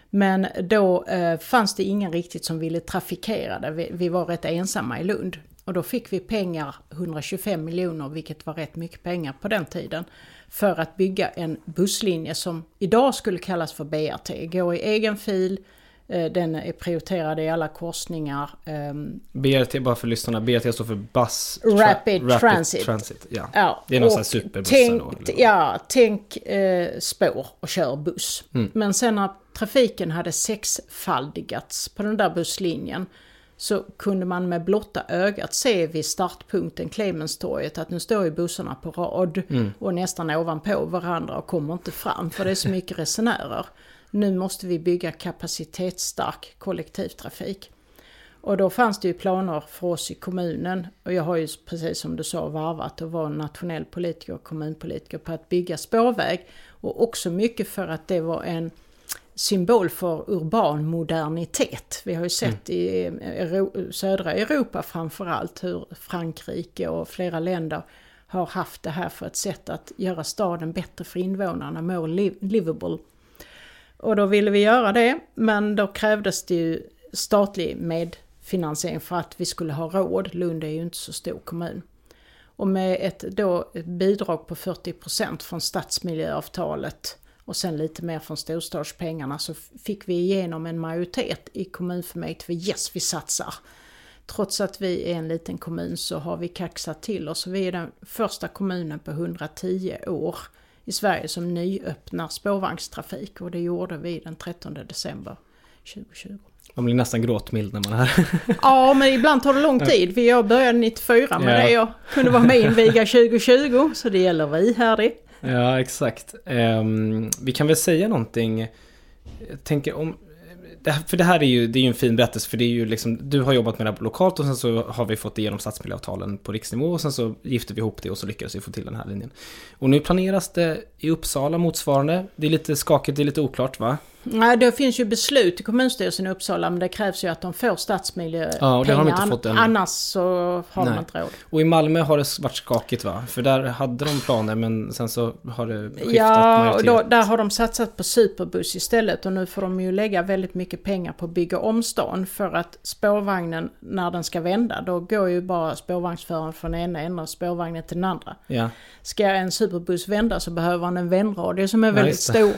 Men då eh, fanns det ingen riktigt som ville trafikera det. Vi, vi var rätt ensamma i Lund. Och då fick vi pengar, 125 miljoner, vilket var rätt mycket pengar på den tiden, för att bygga en busslinje som idag skulle kallas för BRT. Går i egen fil, eh, den är prioriterad i alla korsningar. ehm,
BRT, bara för lyssnarna, BRT står för Bus
Rapid Transit.
Transit ja.
Ja,
Det är någon sån här superbussar
tänk,
då?
Ja, tänk eh, spår och kör buss.
Mm.
Men sen när trafiken hade sexfaldigats på den där busslinjen så kunde man med blotta ögat se vid startpunkten Clemenstorget att nu står ju bussarna på rad
Mm.
och nästan ovanpå varandra och kommer inte fram för det är så mycket resenärer. Nu måste vi bygga kapacitetsstark kollektivtrafik. Och då fanns det ju planer för oss i kommunen och jag har ju precis som du sa varvat och var nationell politiker och kommunpolitiker på att bygga spårväg. Och också mycket för att det var en symbol för urban modernitet. Vi har ju sett i Euro- södra Europa framförallt hur Frankrike och flera länder har haft det här för ett sätt att göra staden bättre för invånarna, more liv- livable. Och då ville vi göra det, men då krävdes det ju statlig medfinansiering för att vi skulle ha råd. Lund är ju inte så stor kommun. Och med ett, då, ett bidrag på 40% från stadsmiljöavtalet och sen lite mer från storstadspengarna så fick vi igenom en majoritet i kommunfullmäktige för yes, vi satsar. Trots att vi är en liten kommun så har vi kaxat till oss. Vi är den första kommunen på 110 år i Sverige som nyöppnar spårvagnstrafik och det gjorde vi den 13 december 2020.
Man blir nästan gråtmild när man är här.
Ja, men ibland tar det lång tid. Jag började 94 med
Ja.
det. Jag kunde vara med och inviga 2020, så det gäller vi här det.
Ja, exakt. Ehm, vi kan väl säga någonting. Jag tänker om... Det här, för det här är ju, det är ju en fin berättelse, för det är ju liksom, du har jobbat med det här lokalt och sen så har vi fått igenom stadsmiljöavtalen på riksnivå och sen så gifte vi ihop det och så lyckades vi få till den här linjen. Och nu planeras det i Uppsala motsvarande. Det är lite skakigt, det är lite oklart va?
Nej, det finns ju beslut i kommunstyrelsen i Uppsala, men det krävs ju att de får stadsmiljöpengar.
Ja, och det har de inte fått än.
Annars så har
Nej.
de inte råd.
Och i Malmö har det varit skakigt va? För där hade de planer men sen så har det skiftat
Ja,
majoritet.
där har de satsat på superbuss istället och nu får de ju lägga väldigt mycket pengar på att bygga om stan för att spårvagnen, när den ska vända, då går ju bara spårvagnsföraren från ena änden av spårvagnen till den andra.
Ja,
Ska en superbuss vända så behöver han en vändradie som är väldigt
det.
stor.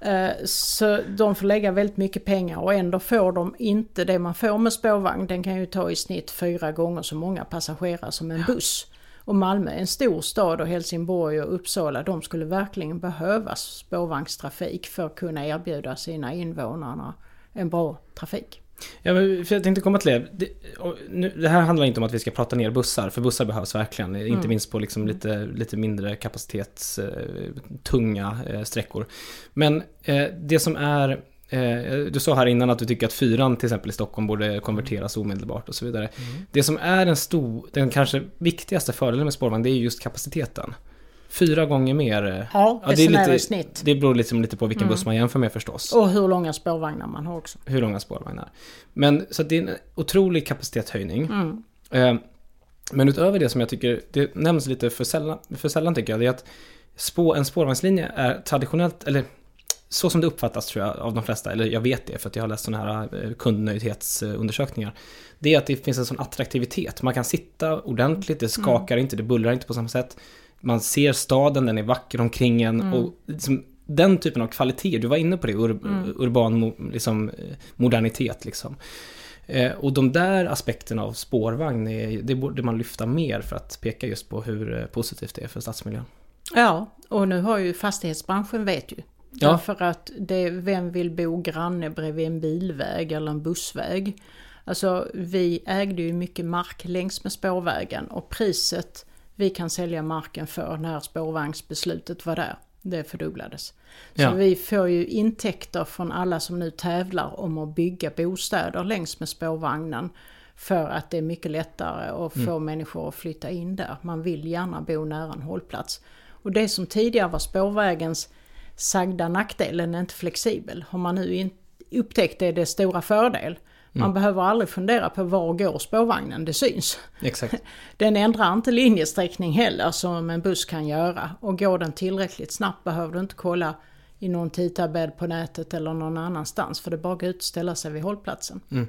Eh, Så de får lägga väldigt mycket pengar och ändå får de inte det man får med spårvagn. Den kan ju ta i snitt fyra gånger så många passagerare som en buss. Och Malmö är en stor stad och Helsingborg och Uppsala de skulle verkligen behöva spårvagnstrafik för att kunna erbjuda sina invånare en bra trafik.
Ja, men för jag tänkte komma till det. Det, nu, det här handlar inte om att vi ska prata ner bussar, för bussar behövs verkligen. Mm. Inte minst på liksom lite, lite mindre kapacitetstunga eh, eh, sträckor. Men eh, det som är eh, du sa här innan att du tycker att fyran till exempel i Stockholm borde konverteras omedelbart och så vidare. Mm. Det som är den, stor, den kanske viktigaste fördelen med spårvagn det är just kapaciteten. Fyra gånger mer.
Eh, ja, ja det, är lite, snitt.
det beror liksom lite på vilken mm. buss man jämför med förstås.
Och hur långa spårvagnar man har också.
Hur långa spårvagnar. Men så det är en otrolig kapacitetshöjning. Mm. Eh, men utöver det som jag tycker, det nämns lite för sällan, för sällan tycker jag, det är att spå, en spårvagnslinje är traditionellt, eller så som det uppfattas tror jag av de flesta, eller jag vet det för att jag har läst sådana här eh, kundnöjdhetsundersökningar. Det är att det finns en sån attraktivitet. Man kan sitta ordentligt, det skakar mm. inte, det bullrar inte på samma sätt man ser staden, den är vacker omkring en mm. och liksom, den typen av kvalitet, du var inne på det, ur, mm. urban liksom, modernitet liksom. Eh, och de där aspekterna av spårvagn, är, det borde man lyfta mer för att peka just på hur eh, positivt det är för stadsmiljön.
Ja, och nu har ju fastighetsbranschen vet ju. Ja. Därför att det, vem vill bo granne bredvid en bilväg eller en bussväg? Alltså vi ägde ju mycket mark längs med spårvägen och priset vi kan sälja marken för när spårvagnsbeslutet var där. Det fördubblades. Så ja. vi får ju intäkter från alla som nu tävlar om att bygga bostäder längs med spårvagnen. För att det är mycket lättare att få mm. människor att flytta in där. Man vill gärna bo nära en hållplats. Och det som tidigare var spårvägens sagda nackdel, den är inte flexibel. Har man nu upptäckt det, det stora fördel. Man mm. behöver aldrig fundera på var går spårvagnen, det syns.
Exakt.
Den ändrar inte linjesträckning heller som en buss kan göra. Och går den tillräckligt snabbt behöver du inte kolla i någon tidtabell på nätet eller någon annanstans. För det är bara att gå ut och ställa sig vid hållplatsen. Mm.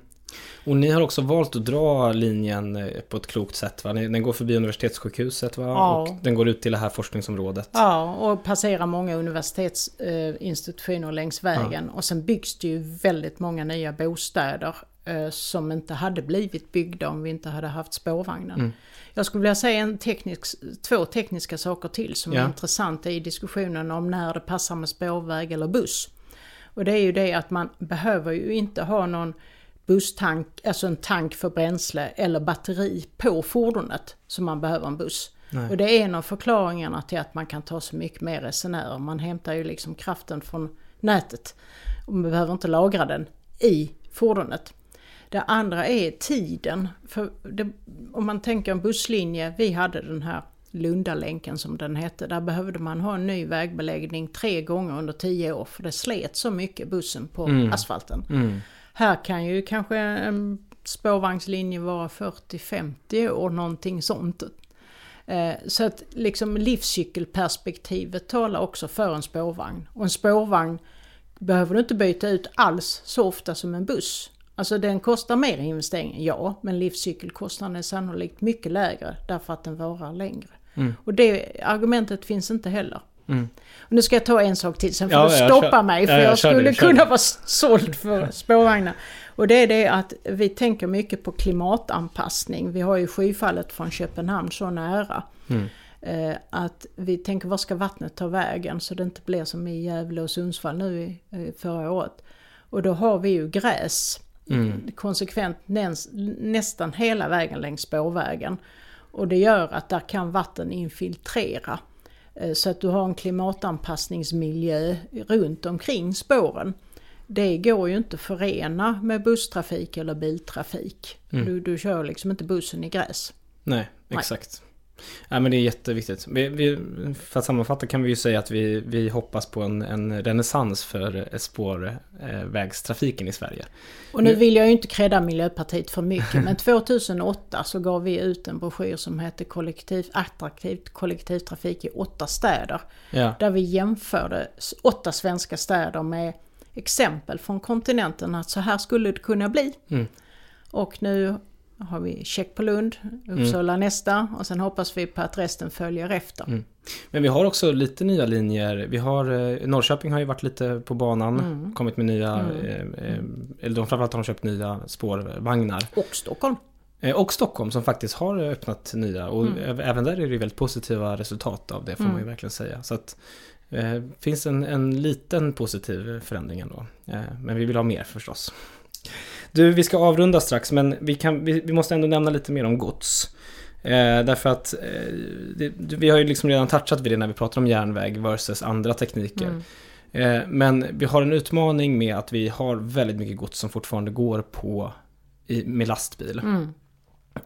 Och ni har också valt att dra linjen eh, på ett klokt sätt va? Den går förbi universitetssjukhuset va? Ja. Och den går ut till det här forskningsområdet.
Ja, och passerar många universitetsinstitutioner längs vägen. Ja. Och sen byggs det ju väldigt många nya bostäder som inte hade blivit byggda om vi inte hade haft spårvagnen. Mm. Jag skulle vilja säga en teknisk, två tekniska saker till som ja. är intressanta i diskussionen om när det passar med spårväg eller buss. Och det är ju det att man behöver ju inte ha någon busstank, alltså en tank för bränsle eller batteri på fordonet som man behöver en buss. Nej. Och det är en av förklaringarna till att man kan ta så mycket mer resenärer. Man hämtar ju liksom kraften från nätet. Och man behöver inte lagra den i fordonet. Det andra är tiden. För det, om man tänker en busslinje, vi hade den här Lundalänken som den hette. Där behövde man ha en ny vägbeläggning tre gånger under tio år för det slet så mycket bussen på mm. asfalten. Mm. Här kan ju kanske en spårvagnslinje vara 40-50 år, någonting sånt. Eh, så att liksom livscykelperspektivet talar också för en spårvagn. Och en spårvagn behöver du inte byta ut alls så ofta som en buss. Alltså den kostar mer i investeringen, ja, men livscykelkostnaden är sannolikt mycket lägre därför att den varar längre. Mm. Och det argumentet finns inte heller. Mm. Och nu ska jag ta en sak till, sen får ja, du stoppa kör, mig för ja, jag, jag skulle det, kunna vara såld för spårvagnar. Och det är det att vi tänker mycket på klimatanpassning. Vi har ju skyfallet från Köpenhamn så nära. Mm. Eh, att vi tänker var ska vattnet ta vägen så det inte blir som i Gävle och Sundsvall nu i, förra året. Och då har vi ju gräs mm. konsekvent nästan hela vägen längs spårvägen. Och det gör att där kan vatten infiltrera. Eh, så att du har en klimatanpassningsmiljö runt omkring spåren. Det går ju inte att förena med busstrafik eller biltrafik. Mm. Du, du kör liksom inte bussen i gräs.
Nej, exakt. Nej. Ja, men det är jätteviktigt. Vi, vi, för att sammanfatta kan vi ju säga att vi, vi hoppas på en, en renässans för spårvägstrafiken i Sverige.
Och nu vill jag ju inte credda Miljöpartiet för mycket, men 2008 så gav vi ut en broschyr som hette kollektiv, Attraktivt kollektivtrafik i åtta städer. Ja. Där vi jämförde åtta svenska städer med exempel från kontinenten att så här skulle det kunna bli. Mm. Och nu har vi check på Lund, Uppsala mm. nästa och sen hoppas vi på att resten följer efter. Mm.
Men vi har också lite nya linjer. Vi har, eh, Norrköping har ju varit lite på banan, mm. kommit med nya, mm. eh, eh, eller de framförallt har de köpt nya spårvagnar.
Och Stockholm.
Och Stockholm som faktiskt har öppnat nya och
Mm.
även där är det ju väldigt positiva resultat av det får man ju verkligen säga. Så att eh, finns en, en liten positiv förändring ändå. Eh, men vi vill ha mer förstås. Du, vi ska avrunda strax men vi, kan, vi, vi måste ändå nämna lite mer om gods. Eh, därför att eh, det, vi har ju liksom redan touchat vid det när vi pratar om järnväg versus andra tekniker.
Mm.
Eh, men vi har en utmaning med att vi har väldigt mycket gods som fortfarande går på i, med lastbil.
Mm.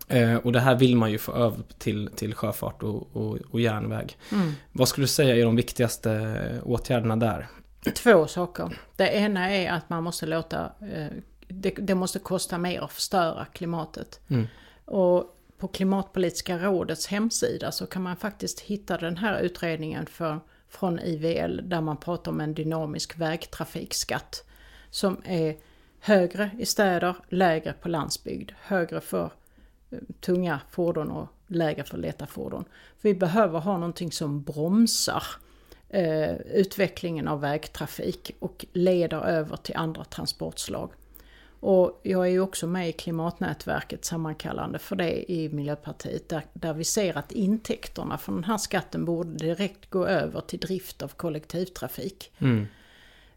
Eh, och det här vill man ju få över till, till sjöfart och, och, och järnväg.
Mm.
Vad skulle du säga är de viktigaste åtgärderna där?
Två saker. Det ena är att man måste låta, eh, det, det måste kosta mer att förstöra klimatet.
Mm.
Och på Klimatpolitiska rådets hemsida så kan man faktiskt hitta den här utredningen för, från IVL där man pratar om en dynamisk vägtrafikskatt. Som är högre i städer, lägre på landsbygd. Högre för eh, tunga fordon och lägre för lätta fordon. Vi behöver ha någonting som bromsar eh, utvecklingen av vägtrafik och leder över till andra transportslag. Och jag är ju också med i klimatnätverket sammankallande för det i Miljöpartiet där, där vi ser att intäkterna från den här skatten borde direkt gå över till drift av kollektivtrafik.
Mm.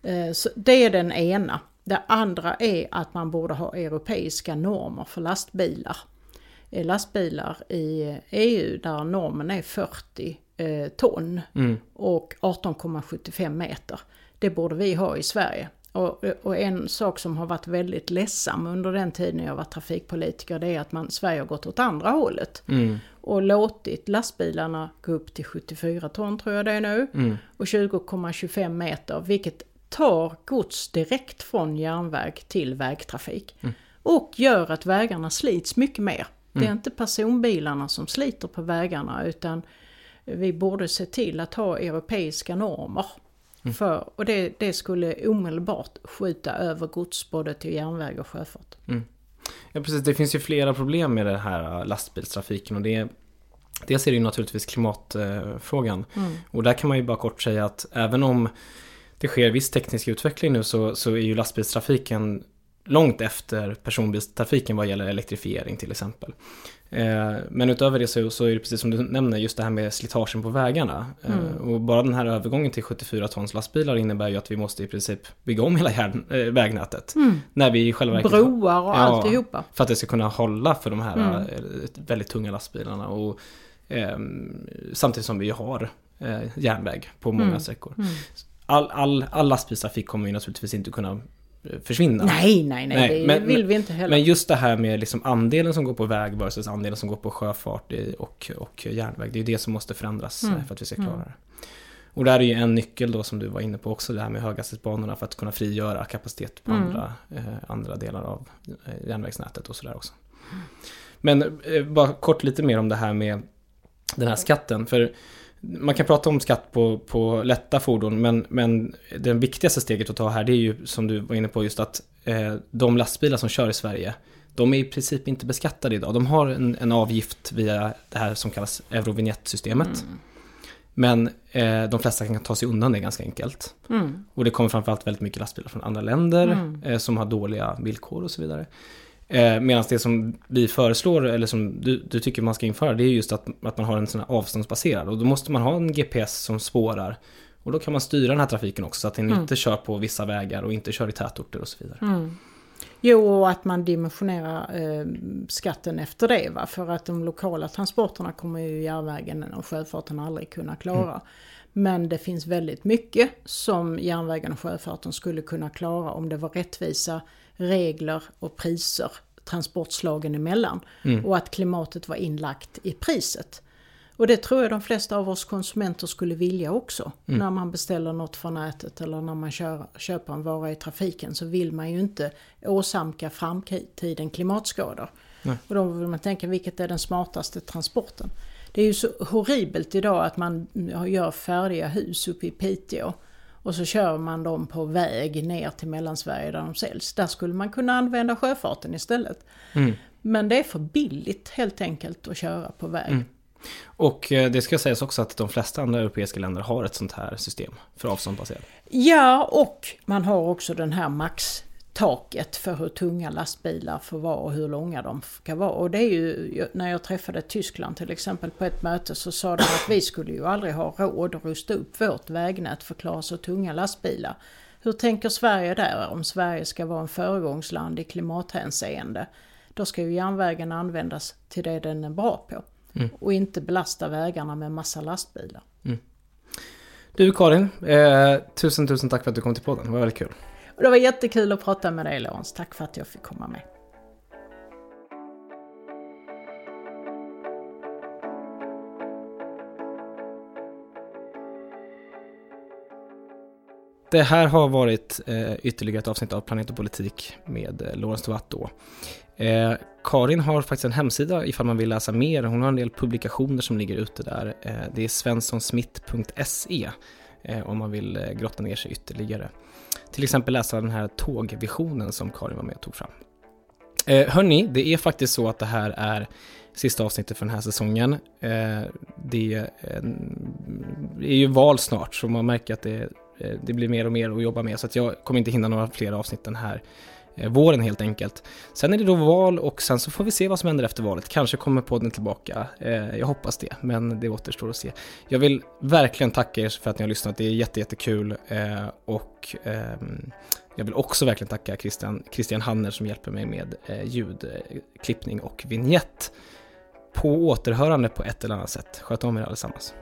Eh, Så det är den ena. Det andra är att man borde ha europeiska normer för lastbilar. Eh, Lastbilar i EU där normen är 40 eh, ton
Mm.
och 18,75 meter. Det borde vi ha i Sverige. Och, och en sak som har varit väldigt ledsam under den tiden jag var trafikpolitiker det är att man, Sverige har gått åt andra hållet.
Mm.
Och låtit lastbilarna gå upp till 74 ton tror jag det är nu.
Mm.
Och 20,25 meter vilket tar gods direkt från järnväg till vägtrafik. Och gör att vägarna slits mycket mer. Det är inte personbilarna som sliter på vägarna utan vi borde se till att ha europeiska normer. För, och det, det skulle omedelbart skjuta över gods både till järnväg och sjöfart.
Ja, precis. Det finns ju flera problem med den här äh, lastbilstrafiken och det är Dels är det ju naturligtvis klimatfrågan. Och där kan man ju bara kort säga att även om det sker viss teknisk utveckling nu så, så är ju lastbilstrafiken långt efter personbilstrafiken vad gäller elektrifiering till exempel. Eh, men utöver det så, så är det precis som du nämner just det här med slitagen på vägarna. Eh, och bara den här övergången till 74 tons lastbilar innebär ju att vi måste i princip bygga om hela järn, äh, vägnätet. När vi själva verket
Broar och
Ja.
alltihopa.
för att det ska kunna hålla för de här
Mm.
eh, väldigt tunga lastbilarna. Och, ehm, samtidigt som vi har eh, järnväg på många
Mm.
sträckor. All, all, all lastbilstrafik kommer ju naturligtvis inte kunna eh, försvinna.
Nej, nej, nej,
Nej,
det
men-
vill vi inte heller.
Men just det här med liksom andelen som går på väg versus andelen som går på sjöfart och, och järnväg. Det är det som måste förändras
Mm.
för att vi ska klara det. Och där är ju en nyckel då som du var inne på också, det här med höghastighetsbanorna för att kunna frigöra kapacitet på
Mm.
andra, eh, andra delar av eh, järnvägsnätet och sådär också. Men eh, bara kort lite mer om det här med den här skatten. För man kan prata om skatt på, på lätta fordon, men, men det viktigaste steget att ta här det är ju som du var inne på just att eh, de lastbilar som kör i Sverige, de är i princip inte beskattade idag. De har en, en avgift via det här som kallas Eurovinjettsystemet. Men eh, de flesta kan ta sig undan det ganska enkelt.
Mm.
Och det kommer framförallt väldigt mycket lastbilar från andra länder
Mm.
eh, som har dåliga villkor och så vidare. Eh, Medan det som vi föreslår, eller som du, du tycker man ska införa, det är just att, att man har en sån här avståndsbaserad. Och då måste man ha en GPS som spårar. Och då kan man styra den här trafiken också så att den
Mm.
inte kör på vissa vägar och inte kör i tätorter och så vidare.
Mm. Jo, och att man dimensionerar eh, skatten efter det. Va? För att de lokala transporterna kommer ju järnvägen och sjöfarten aldrig kunna klara. Men det finns väldigt mycket som järnvägen och sjöfarten skulle kunna klara om det var rättvisa regler och priser transportslagen emellan. Och att klimatet var inlagt i priset. Och det tror jag de flesta av oss konsumenter skulle vilja också. När man beställer något från nätet eller när man kör, köper en vara i trafiken så vill man ju inte åsamka framtiden klimatskador. Och då vill man tänka vilket är den smartaste transporten. Det är ju så horribelt idag att man gör färdiga hus uppe i Piteå och så kör man dem på väg ner till Mellansverige där de säljs. Där skulle man kunna använda sjöfarten istället. Men det är för billigt helt enkelt att köra på väg.
Och eh, det ska sägas också att de flesta andra europeiska länder har ett sånt här system för avståndsbaserat.
Ja, och man har också den här taket för hur tunga lastbilar får vara och hur långa de ska vara. Och det är ju, när jag träffade Tyskland till exempel på ett möte så sa de att vi skulle ju aldrig ha råd att rusta upp vårt vägnät för att klara så tunga lastbilar. Hur tänker Sverige där om Sverige ska vara en föregångsland i klimathänseende? Då ska ju järnvägen användas till det den är bra på. Mm. Och inte belasta vägarna med massa lastbilar. Mm.
Du Karin, eh, tusen tusen tack för att du kom till podden. Det var väldigt kul.
Och det var jättekul att prata med dig Lorentz, Tack för att jag fick komma med.
Det här har varit eh, ytterligare ett avsnitt av Planet och politik med eh, Lorentz Tovatt då. Eh, Karin har faktiskt en hemsida ifall man vill läsa mer. Hon har en del publikationer som ligger ute där. Eh, det är svenssonsmitt.se eh, om man vill eh, grotta ner sig ytterligare. Till exempel läsa den här tågvisionen som Karin var med och tog fram. Eh, hörni, det är faktiskt så att det här är sista avsnittet för den här säsongen. Eh, det eh, är ju val snart så man märker att det, eh, det blir mer och mer att jobba med så att jag kommer inte hinna några fler avsnitt den här Eh, våren helt enkelt. Sen är det då val och sen så får vi se vad som händer efter valet. Kanske kommer podden tillbaka. Eh, jag hoppas det, men det återstår att se. Jag vill verkligen tacka er för att ni har lyssnat. Det är jättejättekul eh, och ehm, jag vill också verkligen tacka Christian, Christian Hanner som hjälper mig med ljudklippning och vignett. På återhörande på ett eller annat sätt. Sköt om er allesammans.